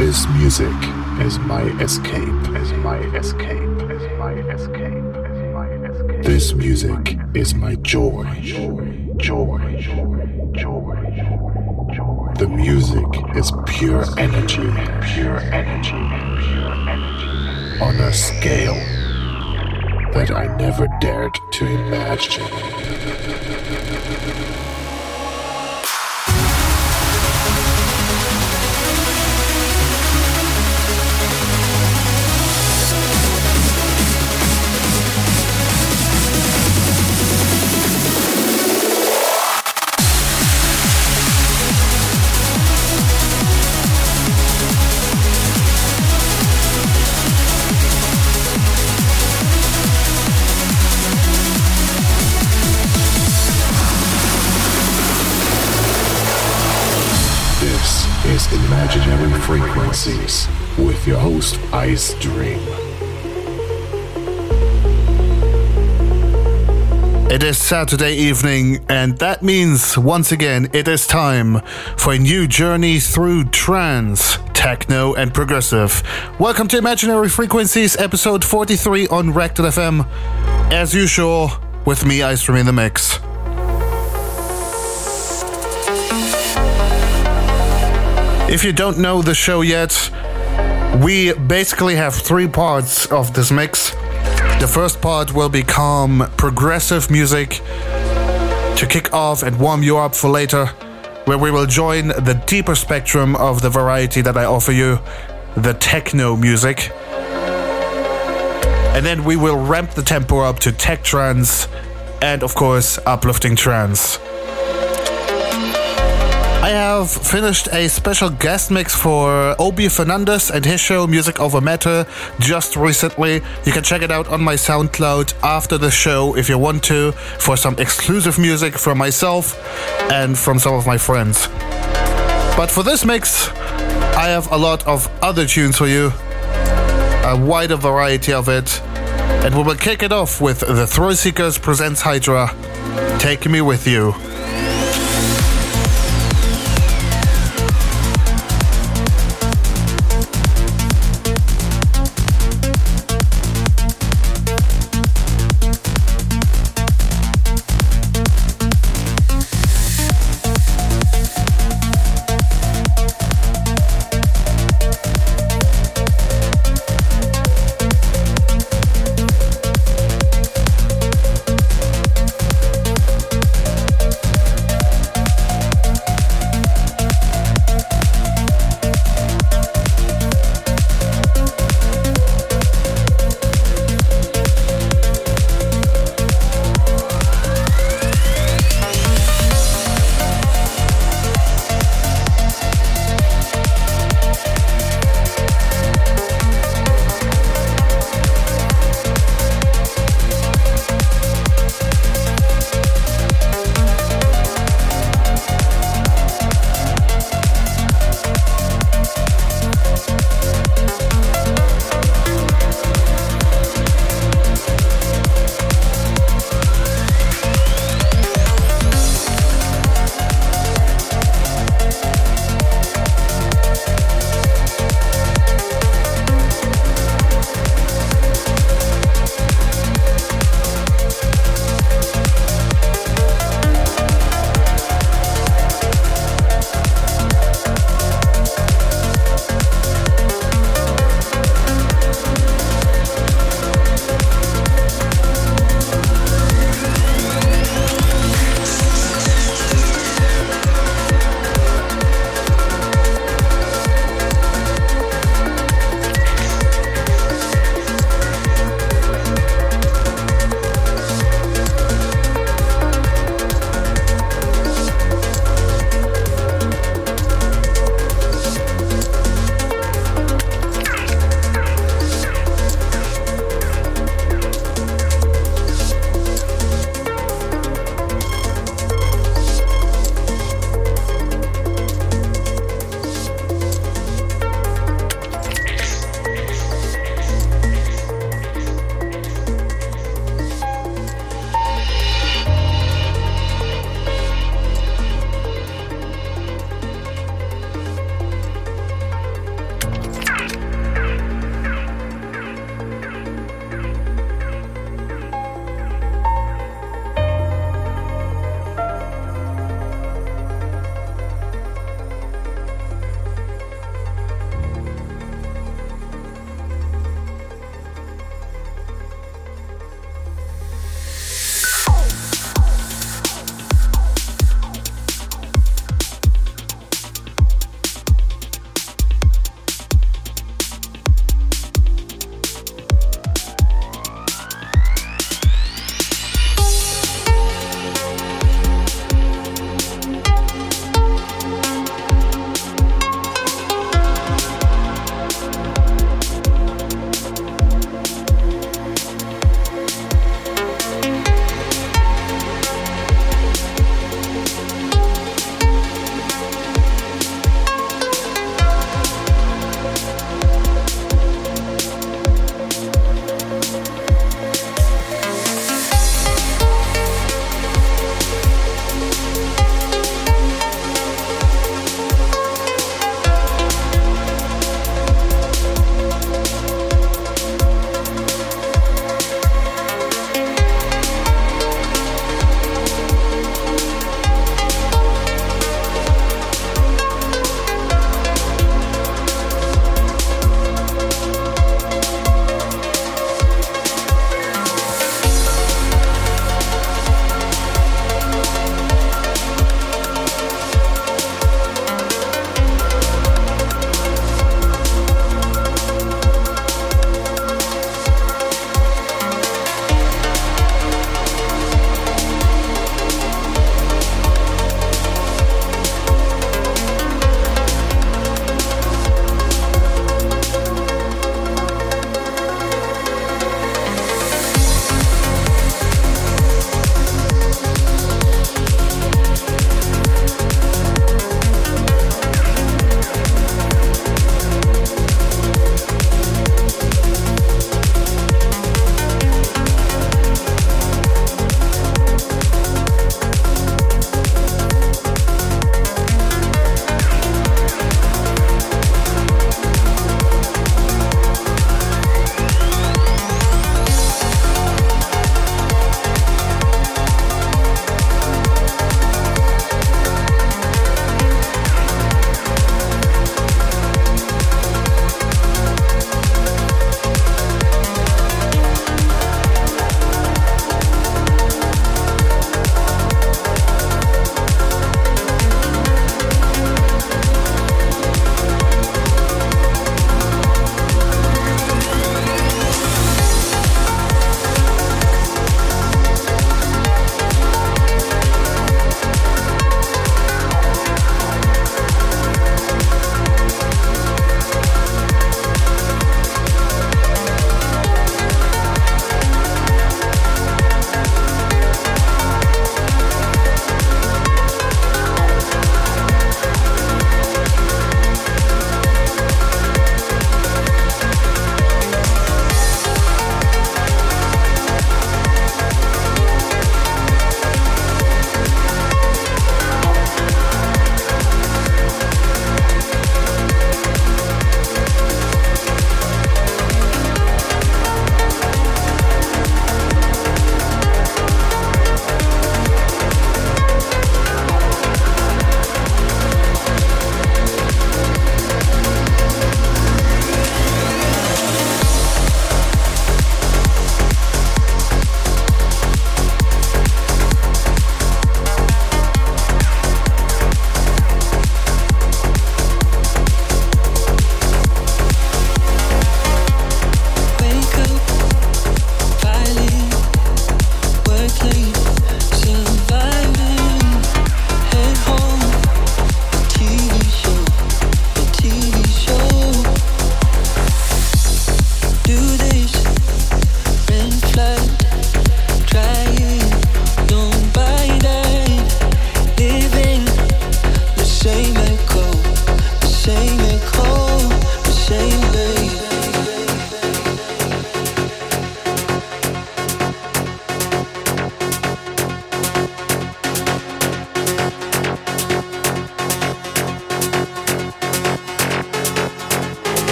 This music is my escape, is my escape, is my escape, is my escape. This music is my joy, joy, joy, joy, joy. The music is pure energy, pure energy, pure energy. On a scale that I never dared to imagine. Imaginary Frequencies with your host Icedream. It is Saturday evening, and that means once again it is time for a new journey through trance, techno, and progressive. Welcome to Imaginary Frequencies, episode 43 on Rectal FM. As usual, with me, Icedream in the mix. If you don't know the show yet, we basically have three parts of this mix. The first part will be calm, progressive music to kick off and warm you up for later, where we will join the deeper spectrum of the variety that I offer you, the techno music. And then we will ramp the tempo up to tech trance and, of course, uplifting trance. I have finished a special guest mix for Obi Fernandez and his show Music Over Matter just recently. You can check it out on my SoundCloud after the show if you want to for some exclusive music from myself and from some of my friends. But for this mix, I have a lot of other tunes for you, a wider variety of it. And we will kick it off with The Thrillseekers presents Hydra. Take me with you.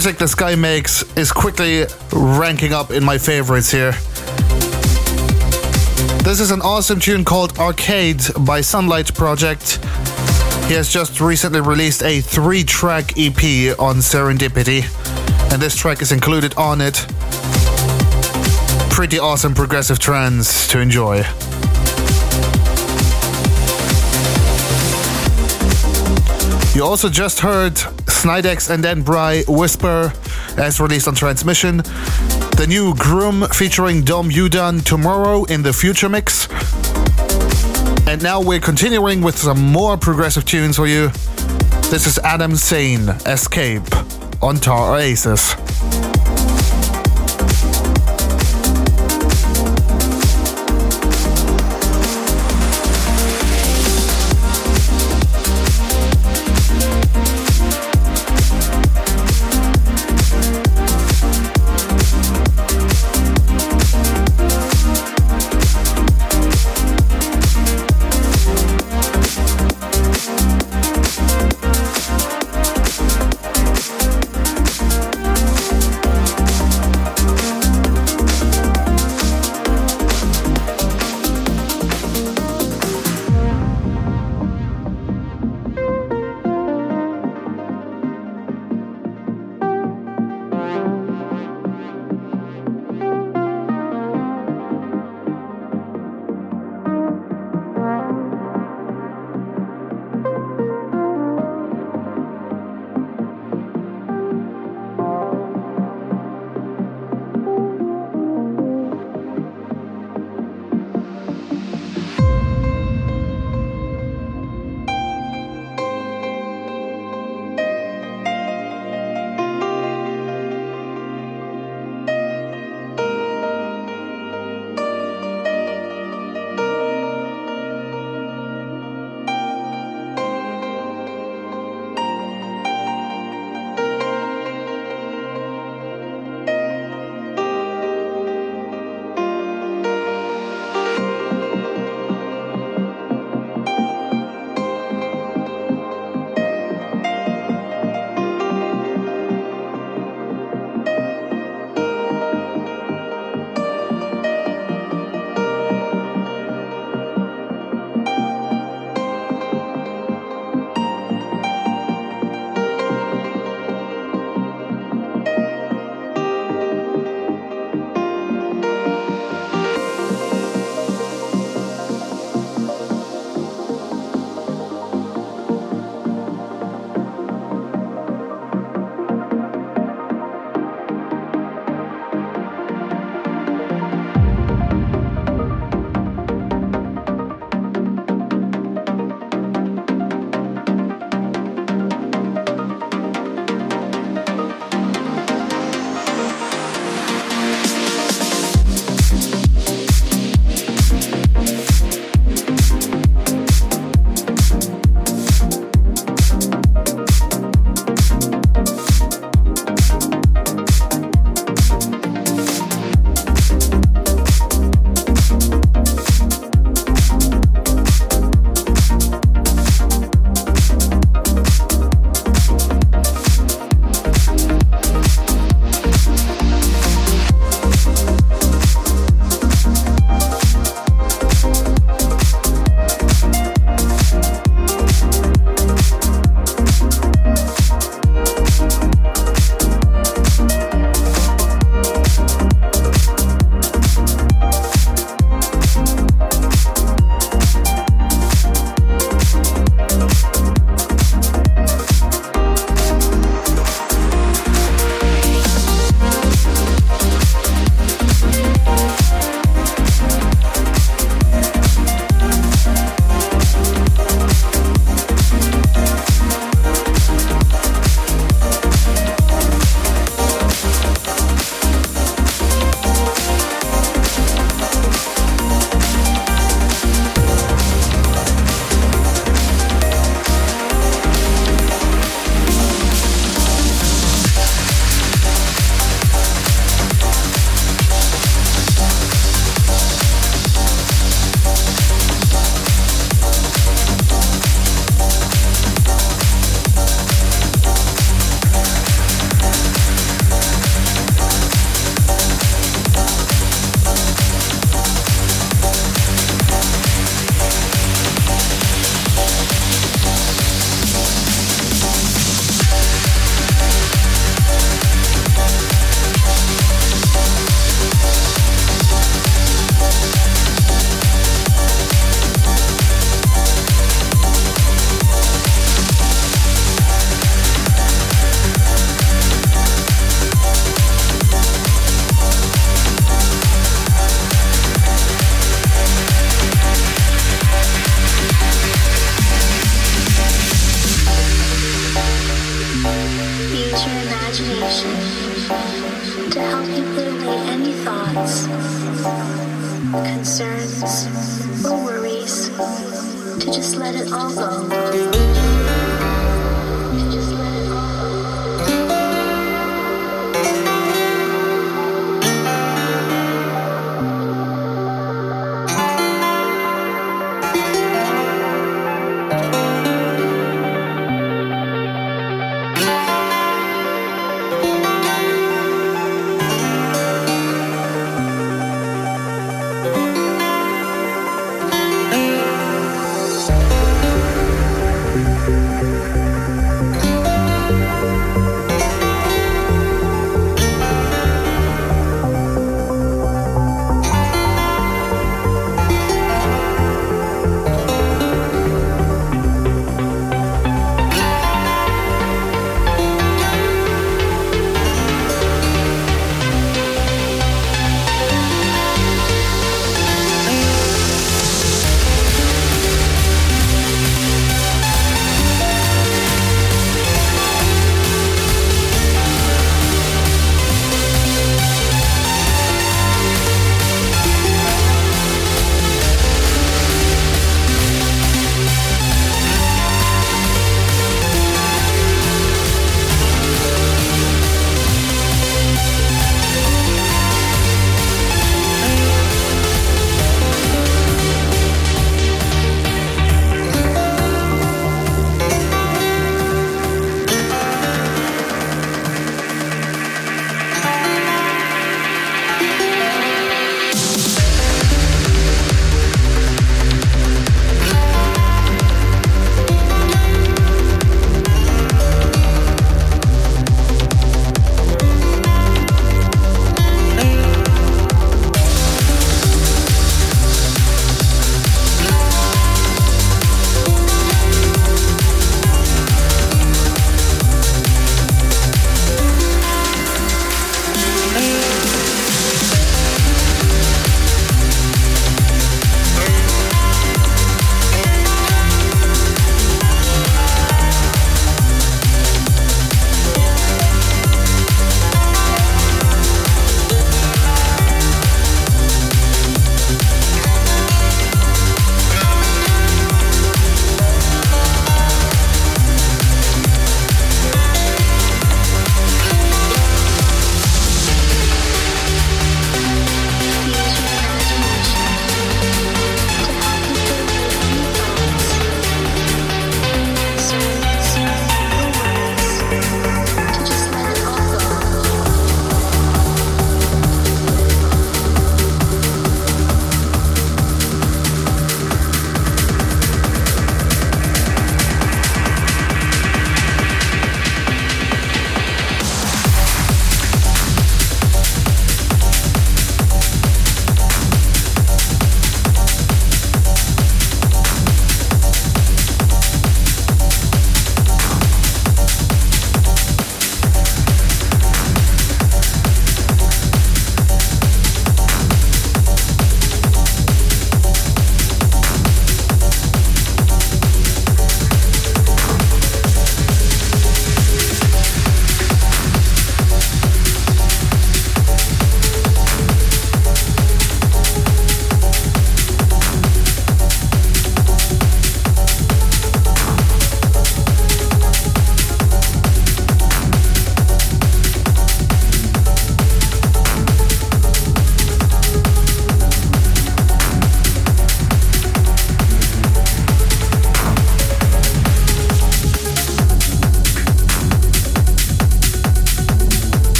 Music this guy makes is quickly ranking up in my favorites here. This is an awesome tune called Arcade by Sunlight Project. He has just recently released a three track EP on Serendipity, and this track is included on it. Pretty awesome progressive trance to enjoy. You also just heard Snydex and DenBray Whisper as released on Trancemission. The new Grum featuring Dom Youdan tomorrow in the Future Mix. And now we're continuing with some more progressive tunes for you. This is Adam Sein, Escape on Tar Oasis.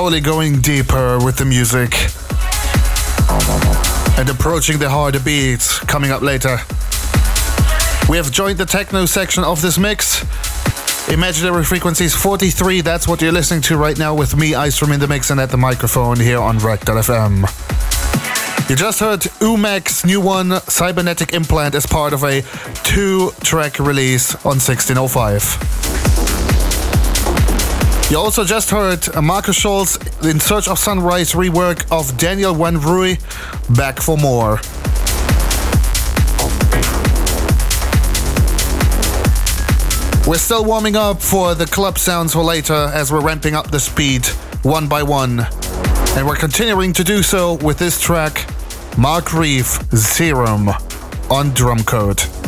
Slowly going deeper with the music and approaching the harder beats coming up later. We have joined the techno section of this mix. Imaginary Frequencies 43, that's what you're listening to right now with me, Icedream in the mix and at the microphone here on Rec.fm. You just heard Umek's new one, Cybernetic Implant, as part of a two track release on 1605. You also just heard Markus Schulz in Search of Sunrise rework of Daniel Wanrooy, Back for More. We're still warming up for the club sounds for later as we're ramping up the speed one by one. And we're continuing to do so with this track, Mark Reeve Serum on Drumcode.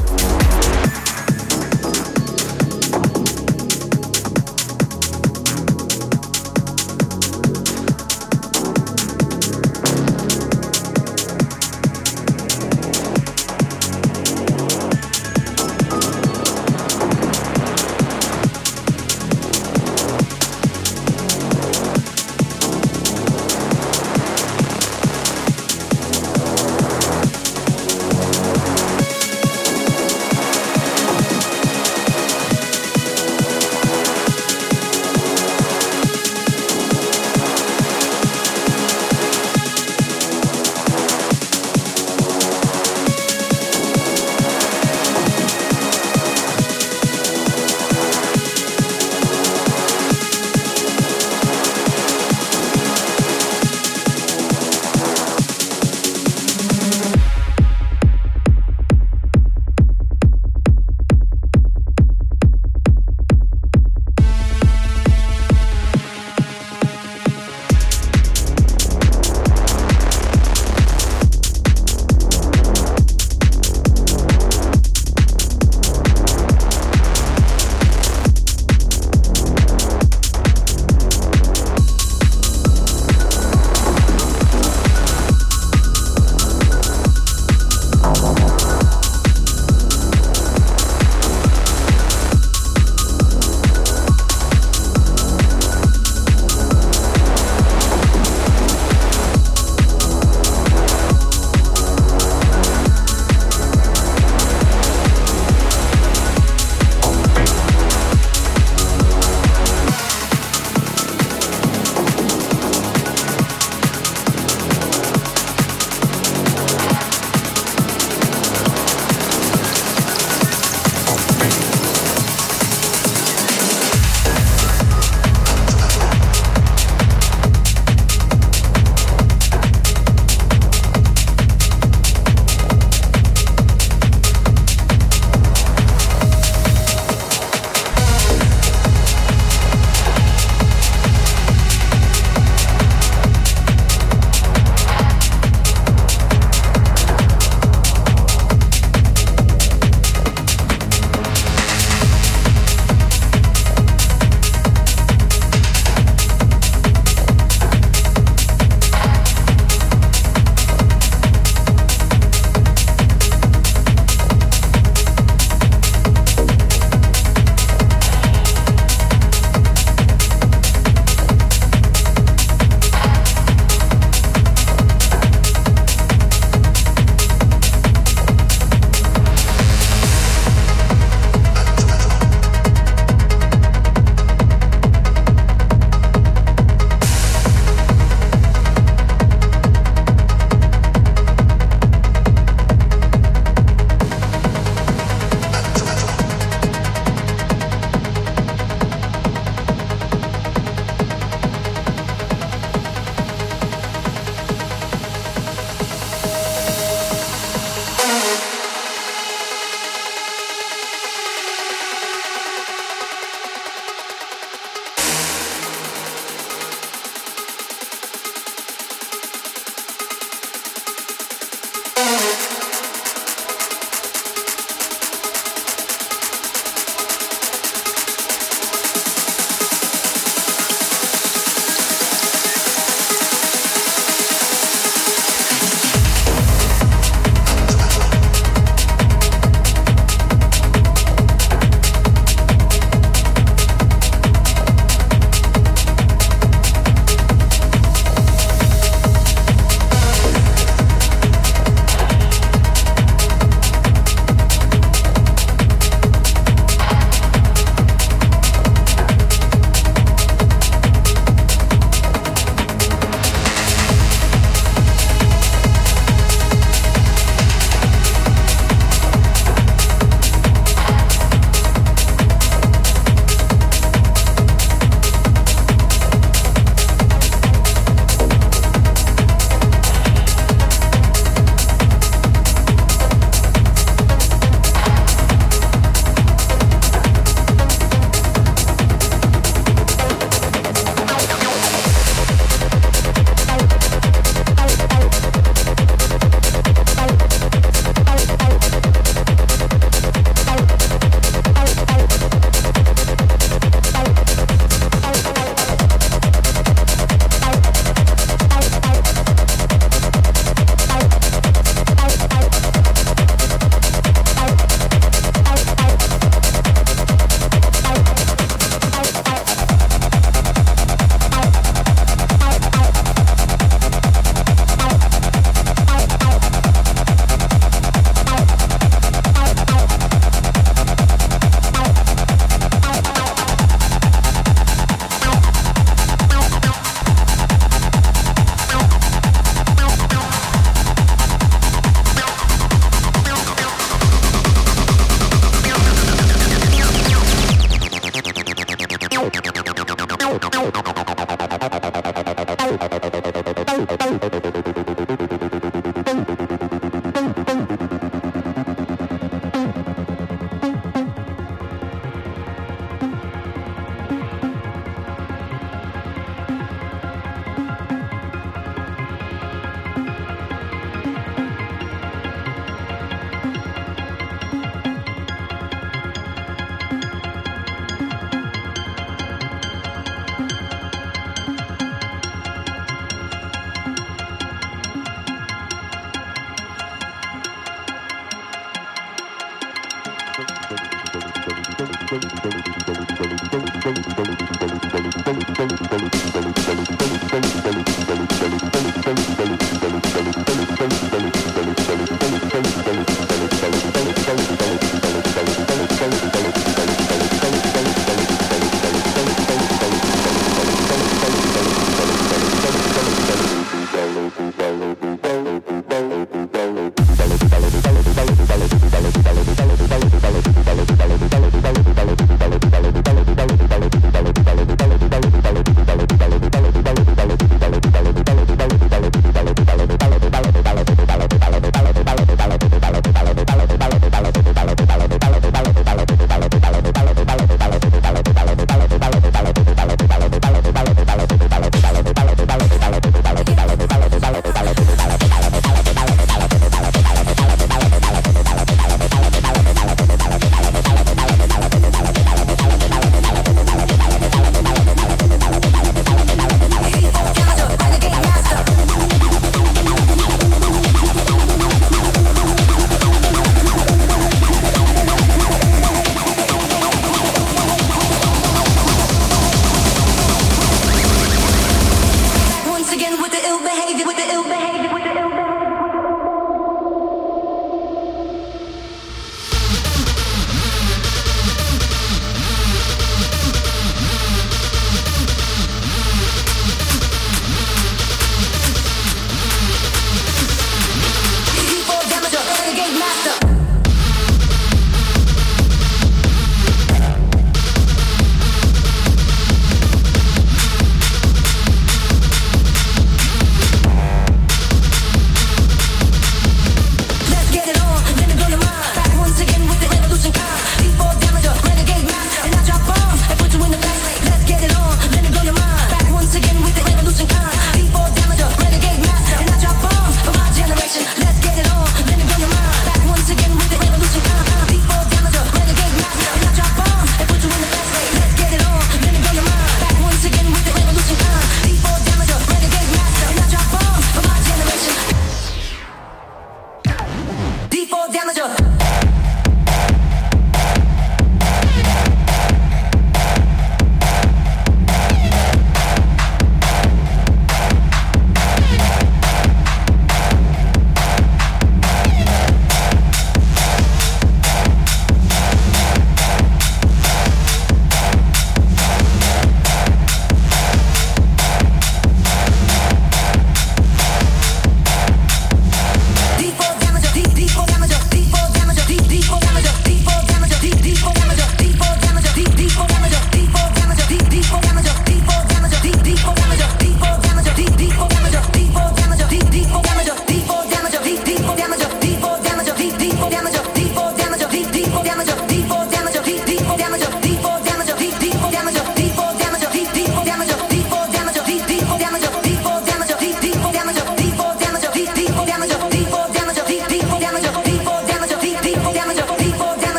with the ill.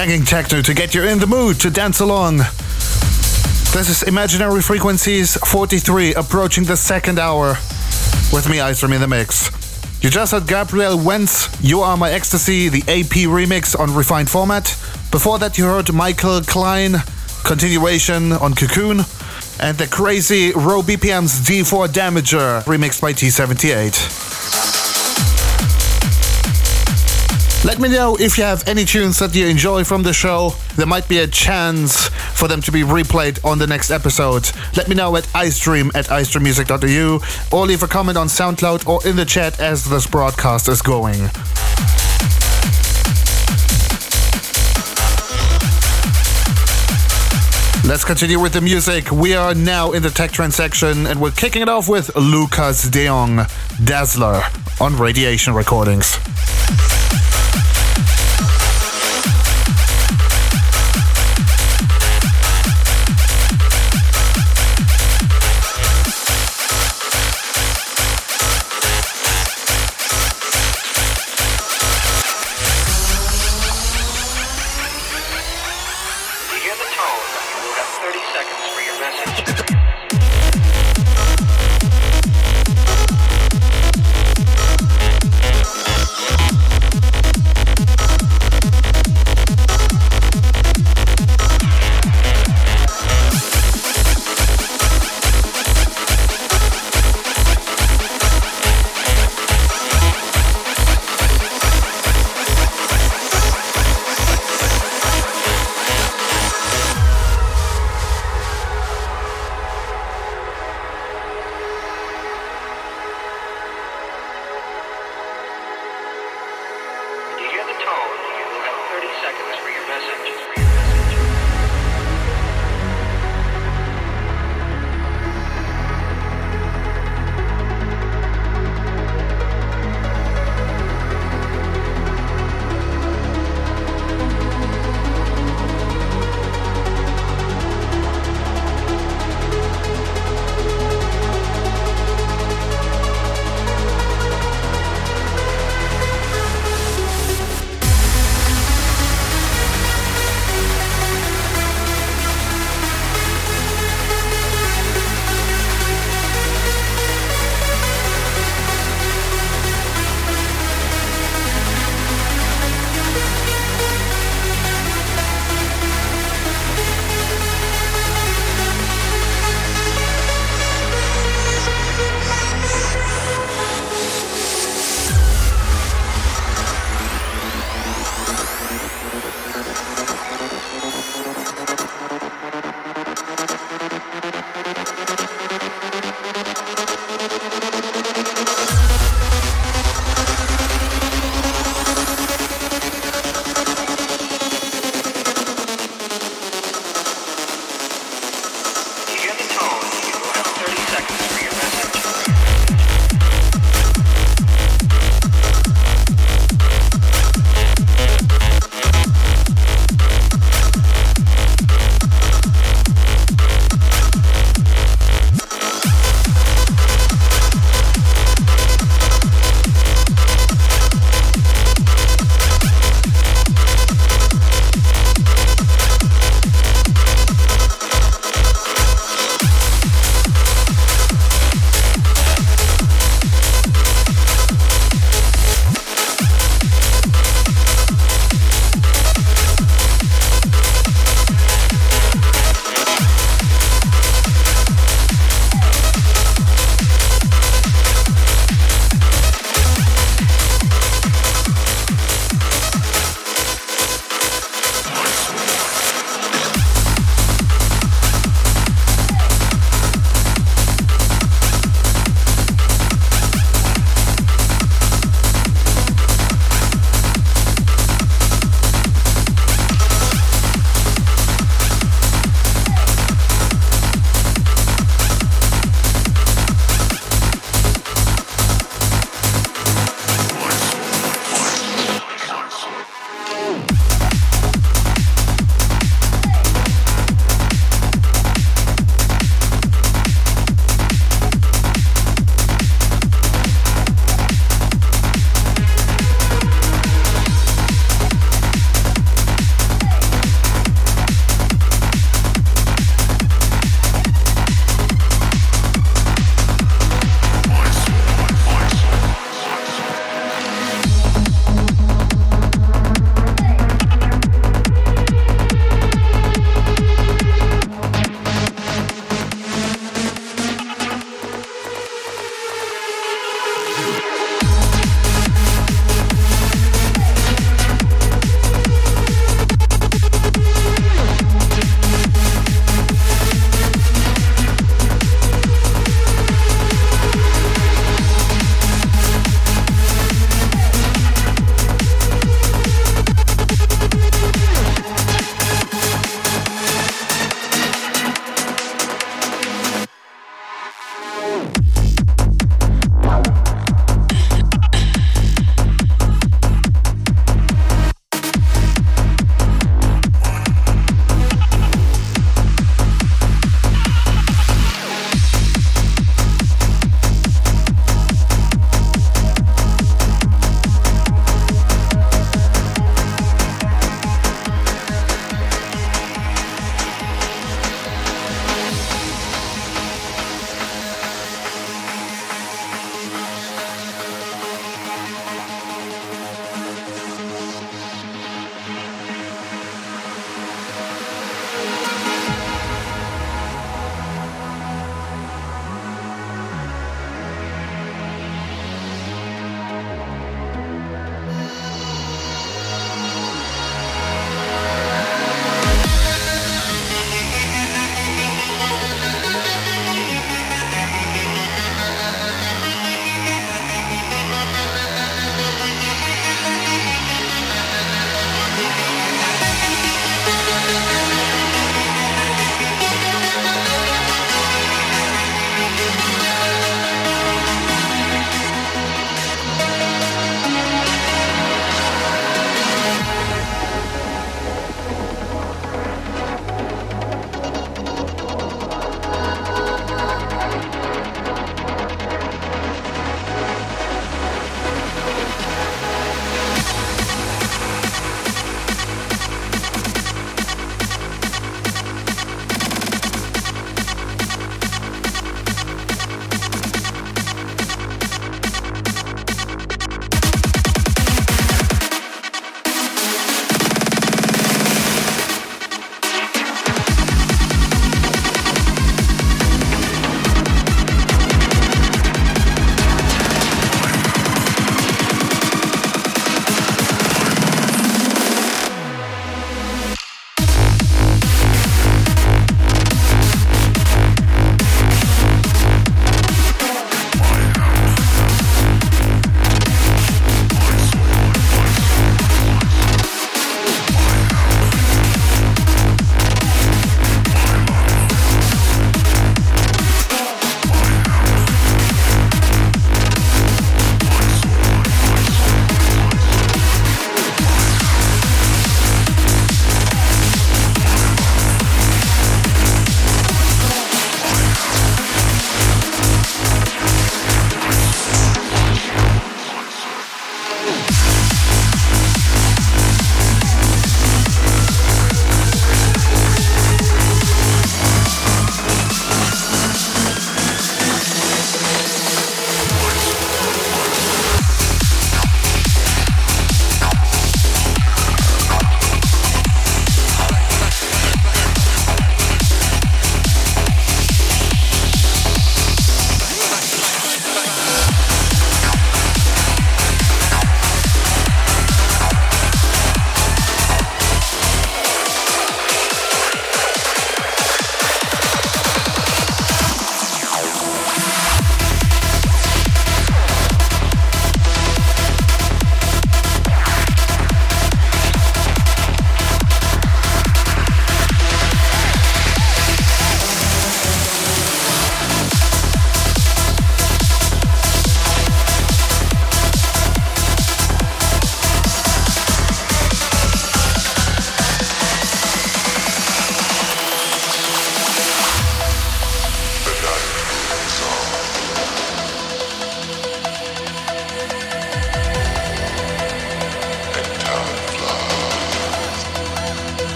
Banging techno to get you in the mood to dance along. This is Imaginary Frequencies 43, approaching the second hour. With me, Icedream in the mix. You just heard Gabriel Wnz, You Are My Ecstasy, the AP remix on Refined Format. Before that, you heard Michael Klein, continuation on Cocoon and the crazy ROBPM's D4 Damager, remixed by T78. Let me know if you have any tunes that you enjoy from the show. There might be a chance for them to be replayed on the next episode. Let me know at icedream at icedreammusic.eu or leave a comment on SoundCloud or in the chat as this broadcast is going. Let's continue with the music. We are now in the tech transaction and we're kicking it off with Lucas Deyong, Dazzler, on Radiation Recordings.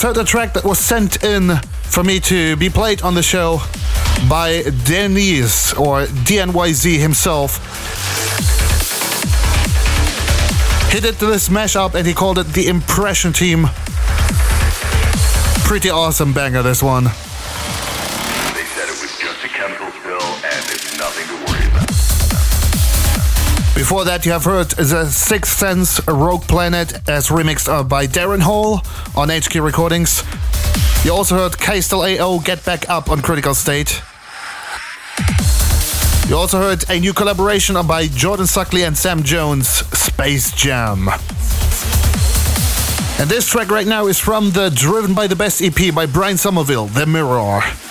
Just heard a track that was sent in for me to be played on the show by Denise or DNYZ himself. He did this mashup and he called it the Impression Team. Pretty awesome banger, this one. Before that, you have heard The Sixth Sense Rogue Planet as remixed uh, by Darren Hall on HQ Recordings. You also heard Kaistal AO Get Back Up on Critical State. You also heard a new collaboration by Jordan Suckley and Sam Jones, Space Jam. And this track right now is from the Driven by the Best EP by Brian Somerville, The Mirror.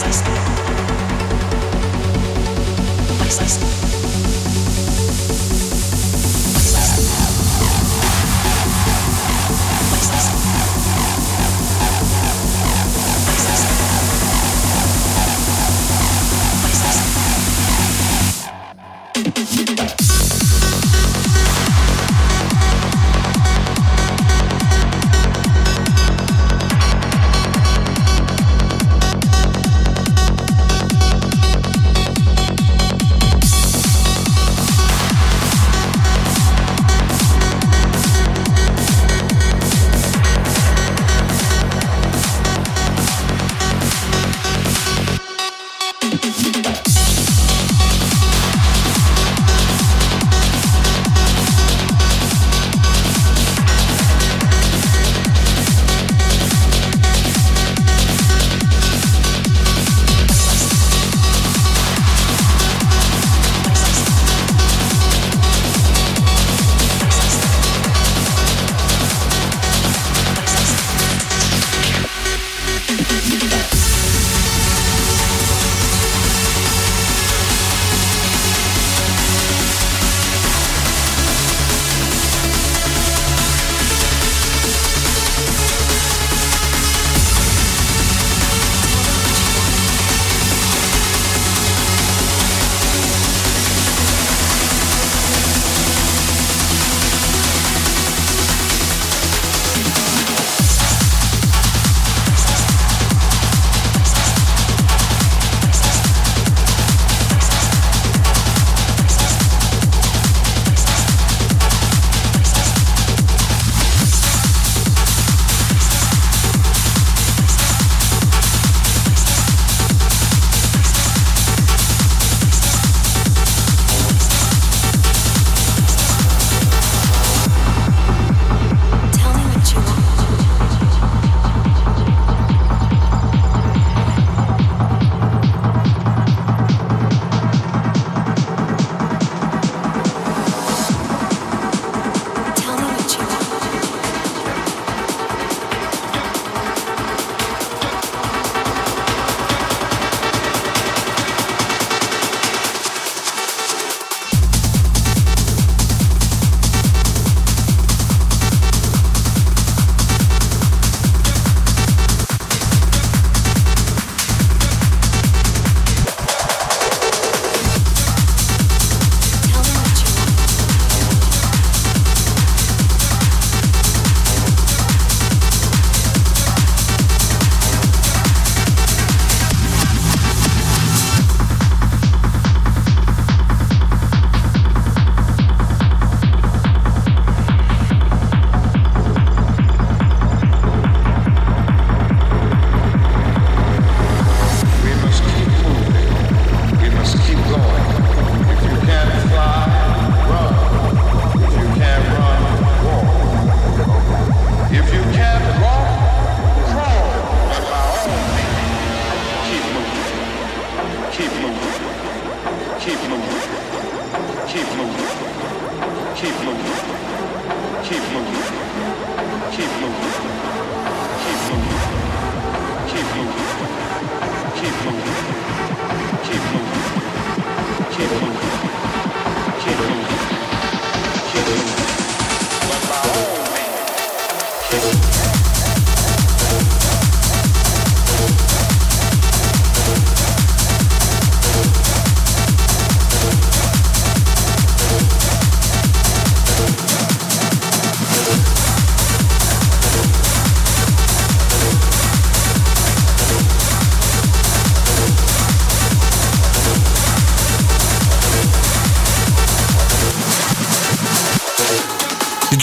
Bye.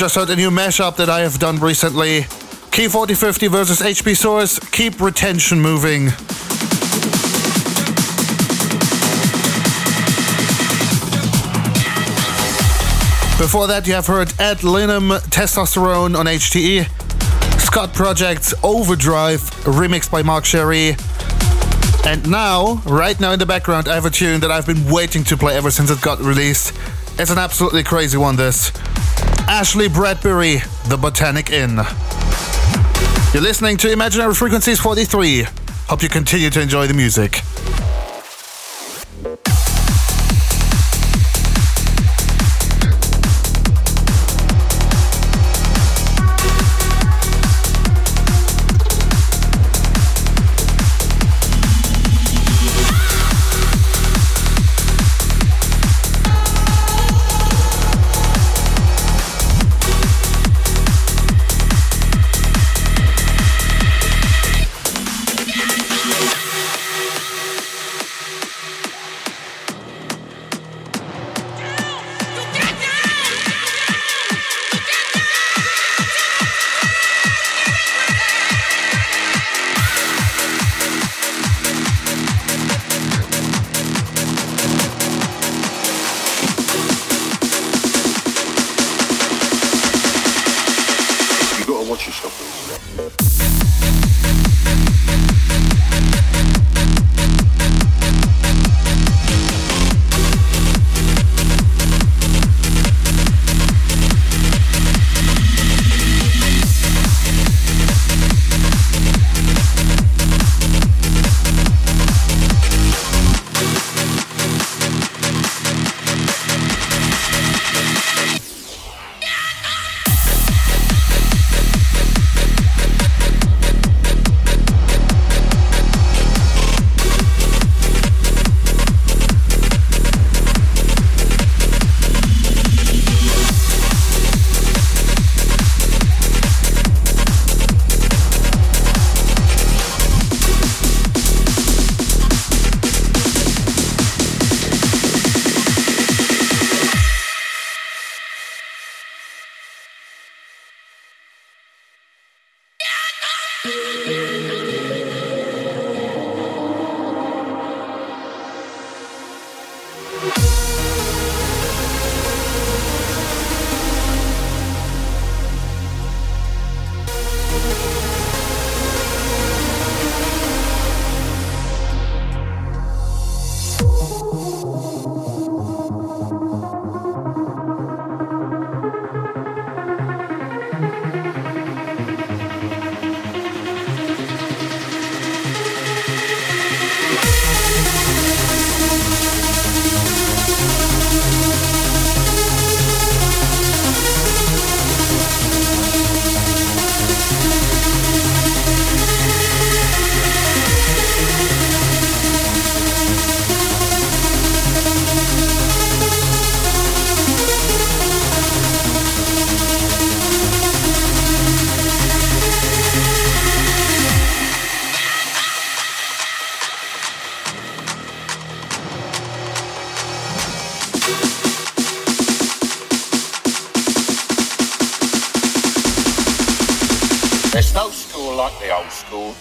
Just heard a new mashup that I have done recently. Key 4050 versus HP Source. Keep retention moving. Before that, you have heard Ed Linum, Testosterone on HTE. Scot Project's Overdrive, remixed by Mark Sherry. And now, right now in the background, I have a tune that I've been waiting to play ever since it got released. It's an absolutely crazy one, this. Ashley Bradbury, The Botanic Inn. You're listening to Imaginary Frequencies 43. Hope you continue to enjoy the music.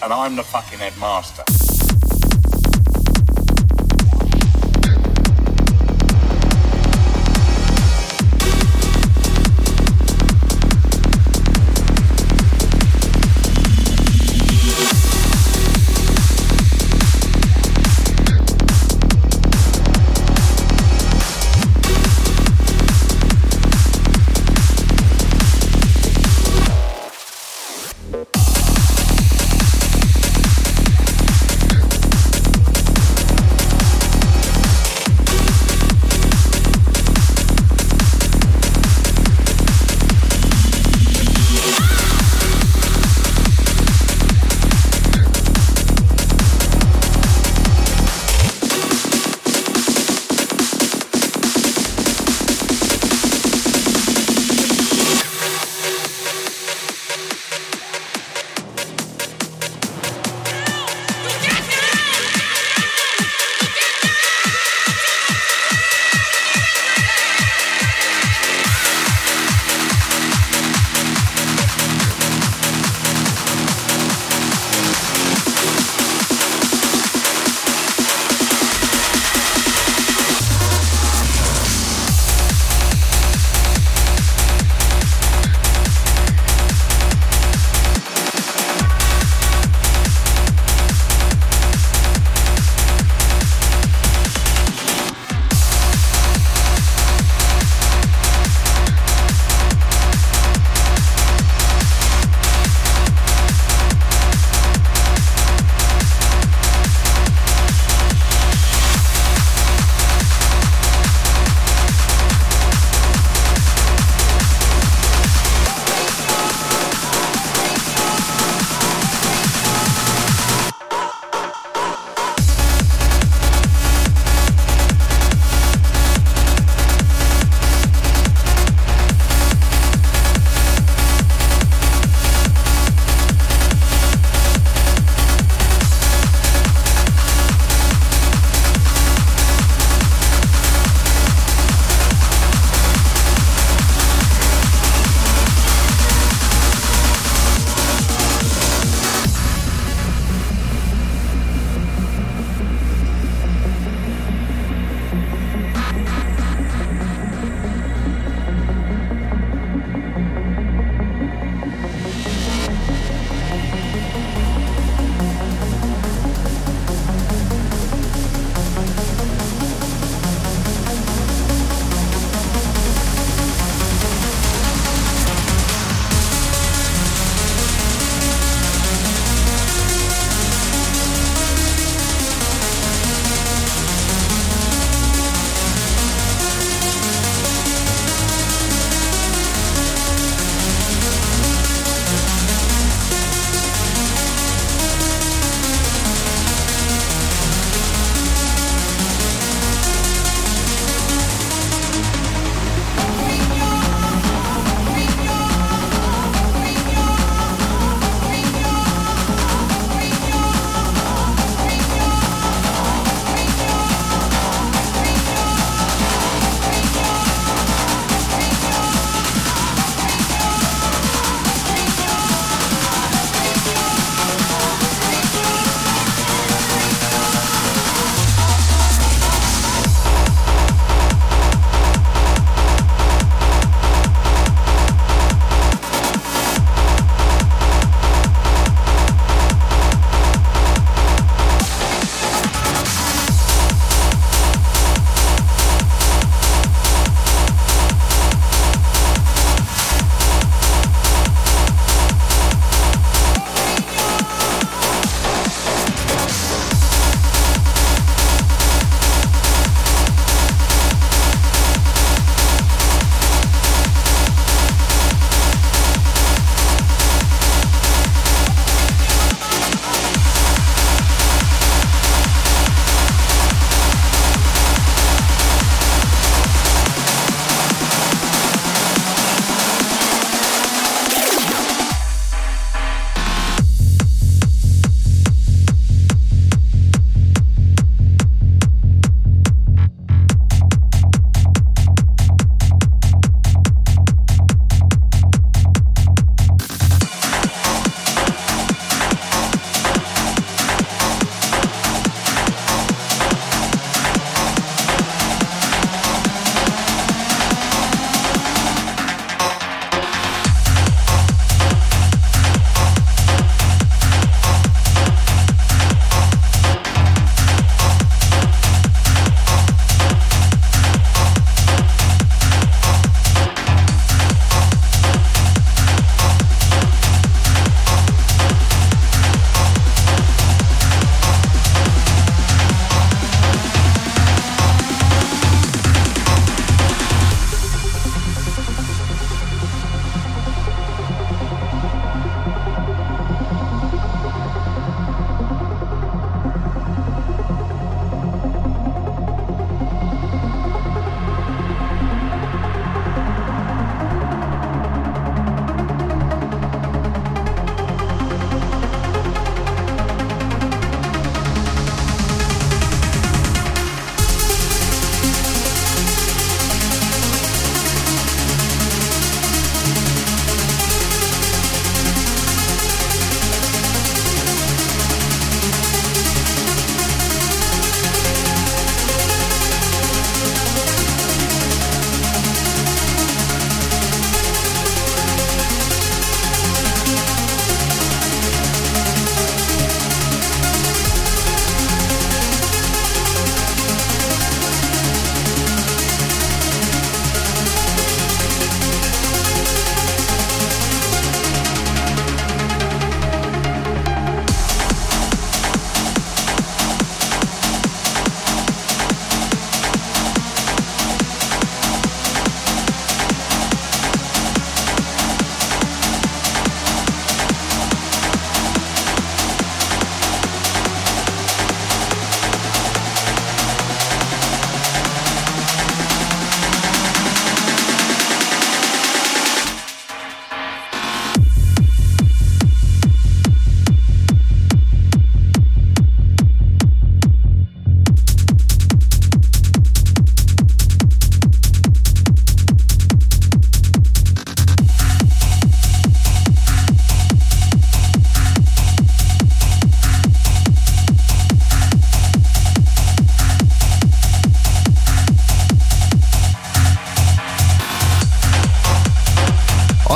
And I'm the fucking headmaster.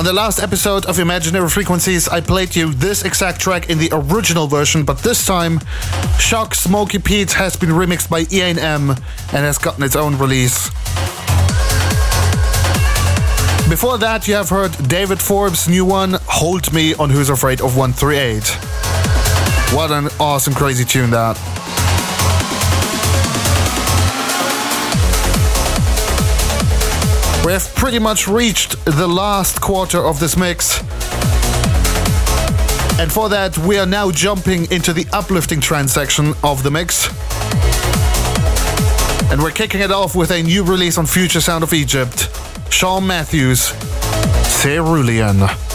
The last episode of Imaginary Frequencies, I played you this exact track in the original version, but this time, Shock Smoky Pete has been remixed by Ian M and has gotten its own release. Before that, you have heard David Forbes' new one, Hold Me on Who's Afraid of 138. What an awesome, crazy tune that. We have pretty much reached the last quarter of this mix. And for that, we are now jumping into the uplifting trance section of the mix. And we're kicking it off with a new release on Future Sound of Egypt. Sean Matthews, Cerulean.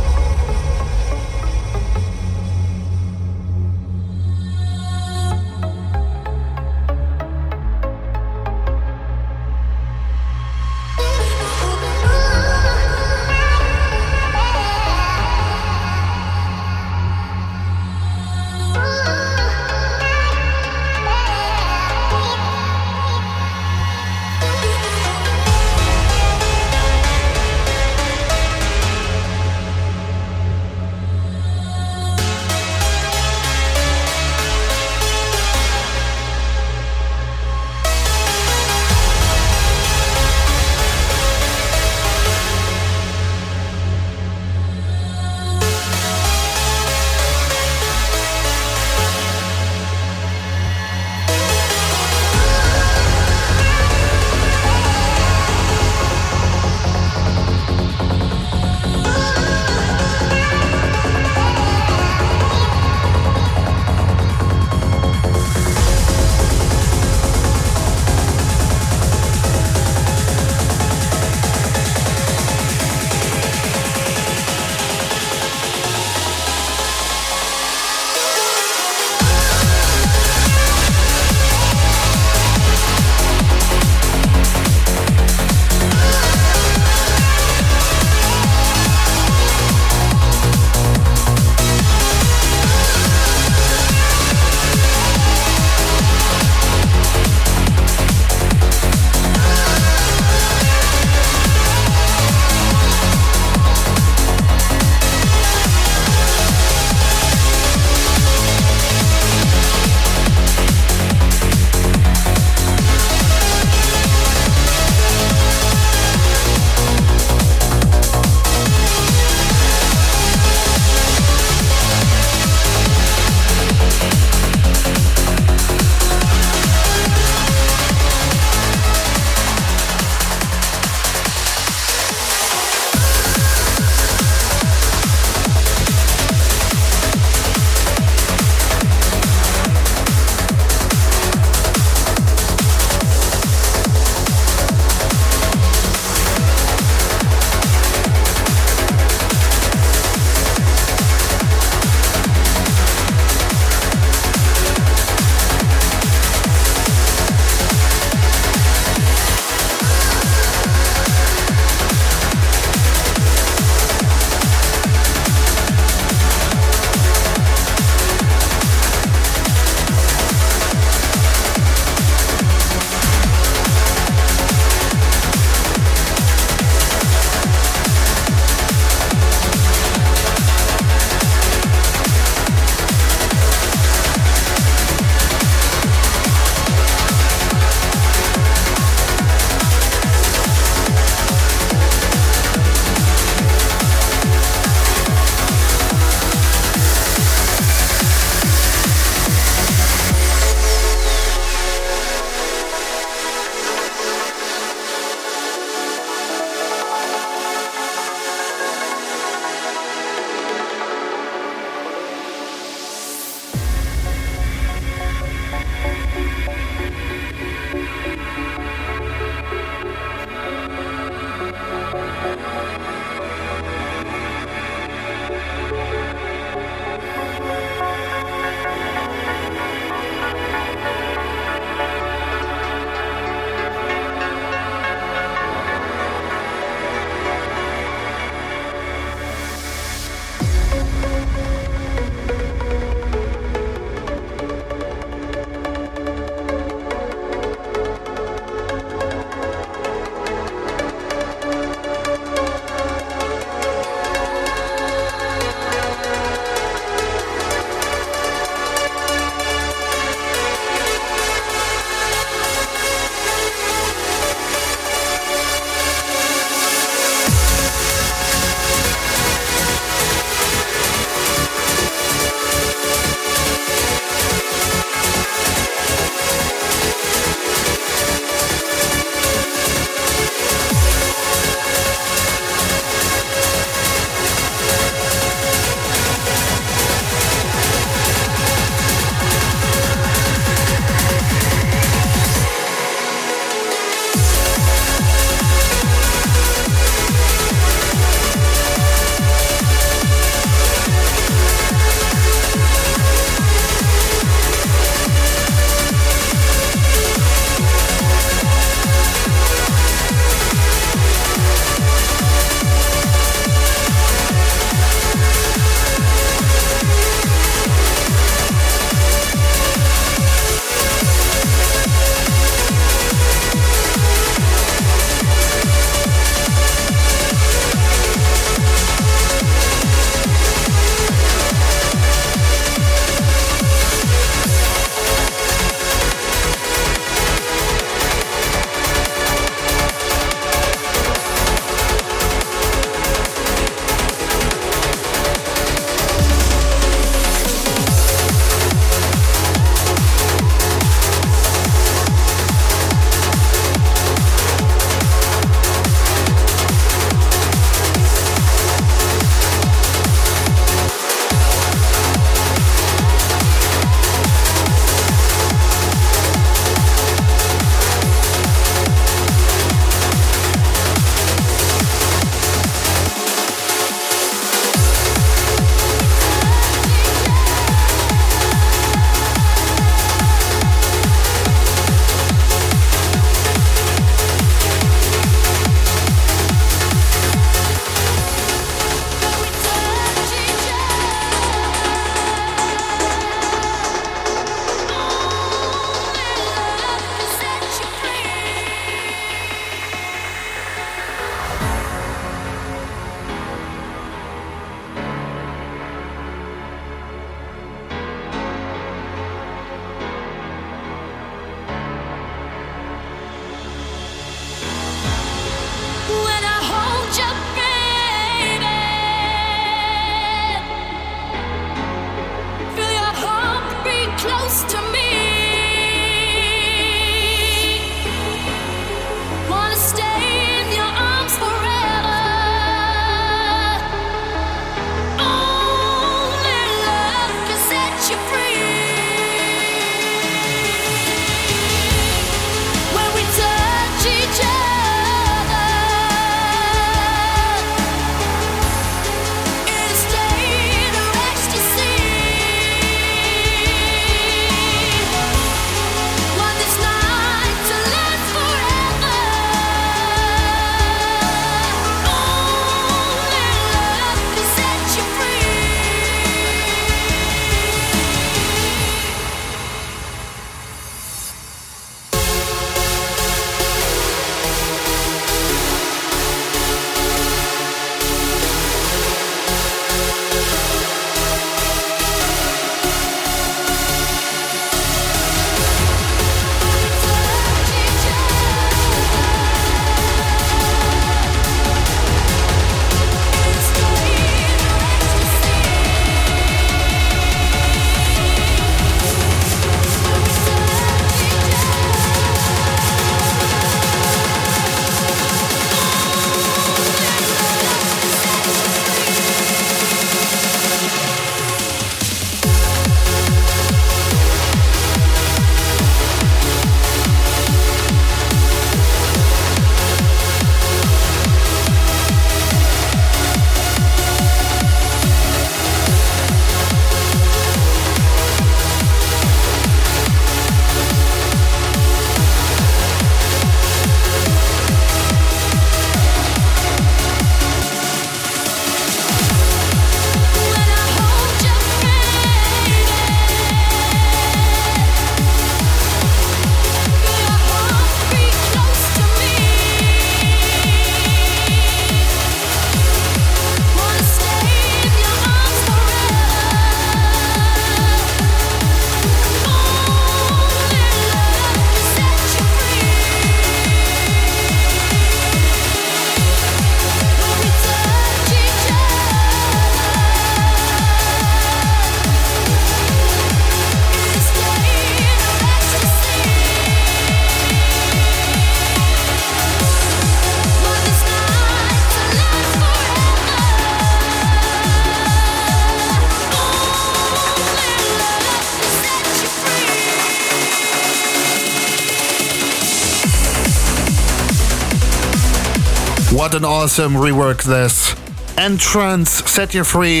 An awesome rework this. N-Trance, Set You Free.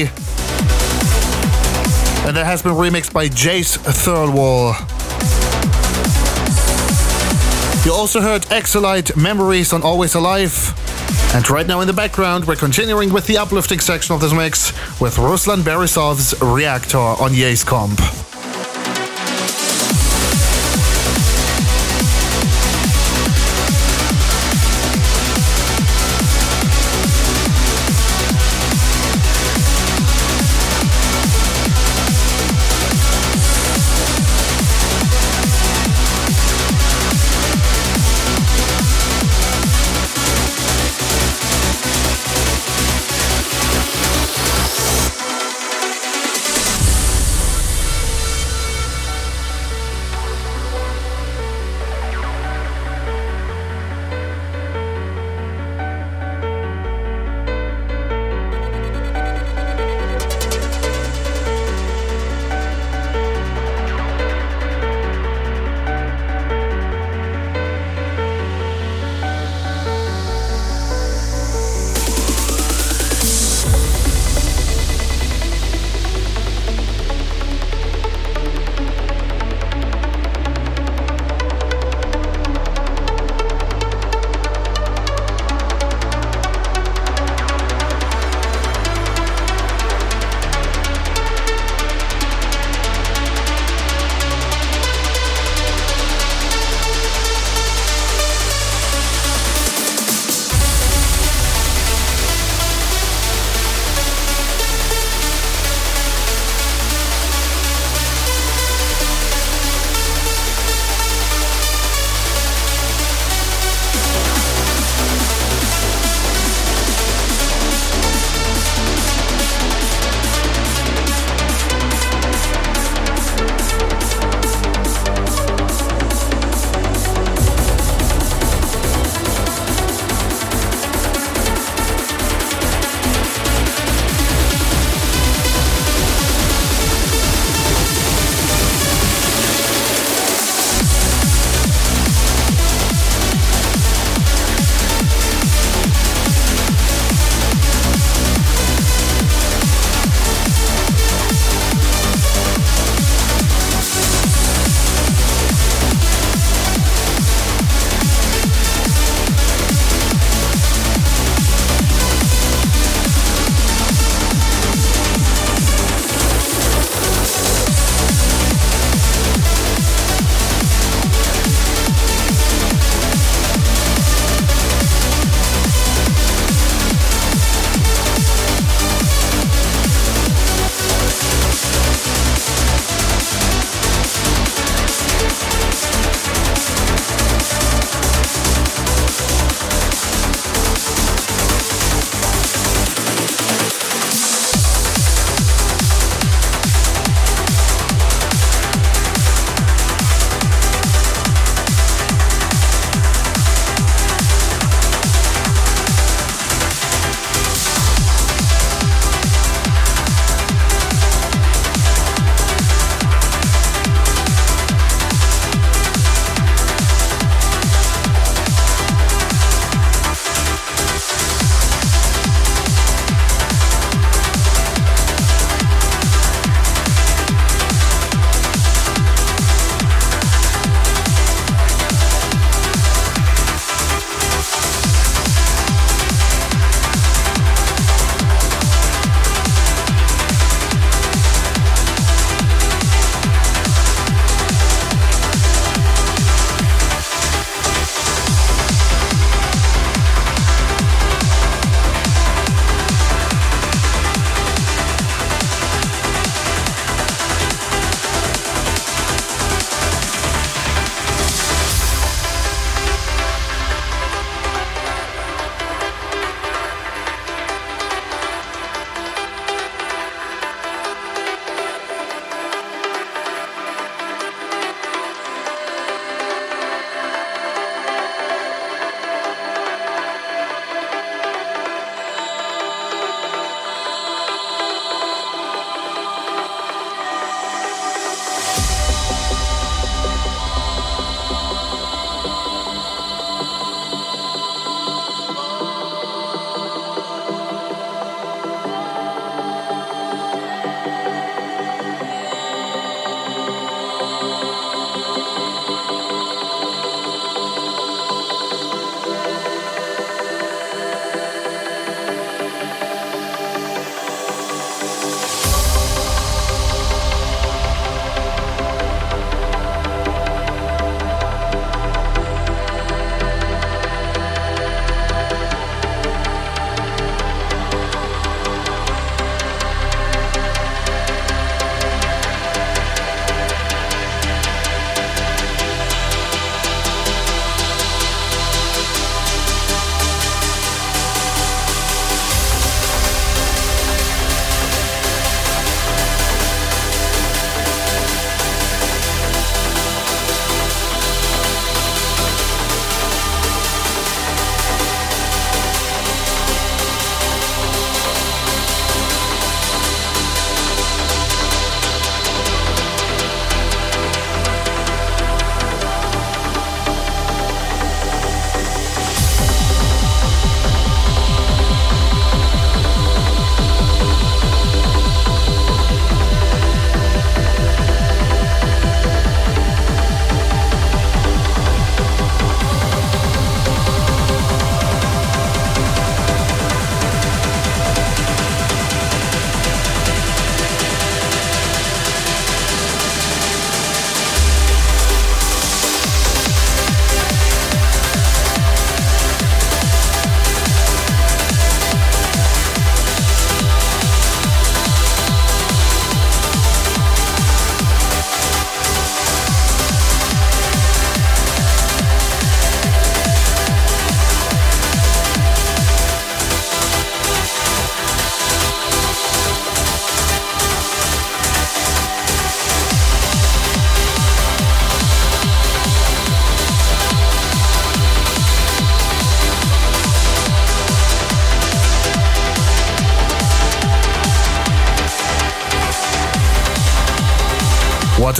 And that has been remixed by Jace Thirlwall. You also heard Exolite Memories on Always Alive. And right now in the background, we're continuing with the uplifting section of this mix with Ruslan Borisov's Reactor on Yace Comp.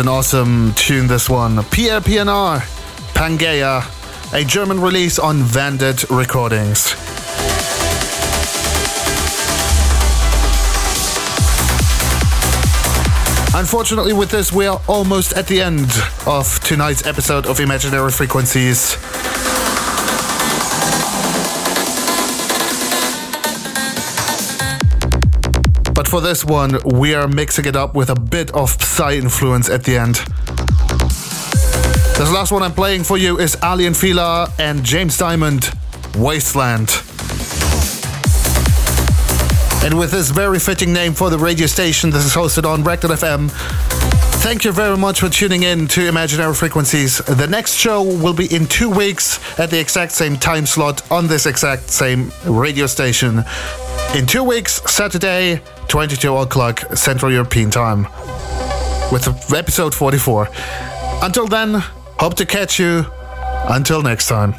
An awesome tune this one. PLPNR, Pangea, a German release on Vandit Recordings. Unfortunately, with this, we are almost at the end of tonight's episode of Imaginary Frequencies. But for this one, we are mixing it up with a bit of Psy influence at the end. This last one I'm playing for you is Aly & Fila and James Diamond, Wasteland. And with this very fitting name for the radio station, this is hosted on Record FM. Thank you very much for tuning in to Imaginary Frequencies. The next show will be in two weeks at the exact same time slot on this exact same radio station. In two weeks, Saturday, 22 o'clock Central European Time, with episode 44. Until then, hope to catch you. Until next time.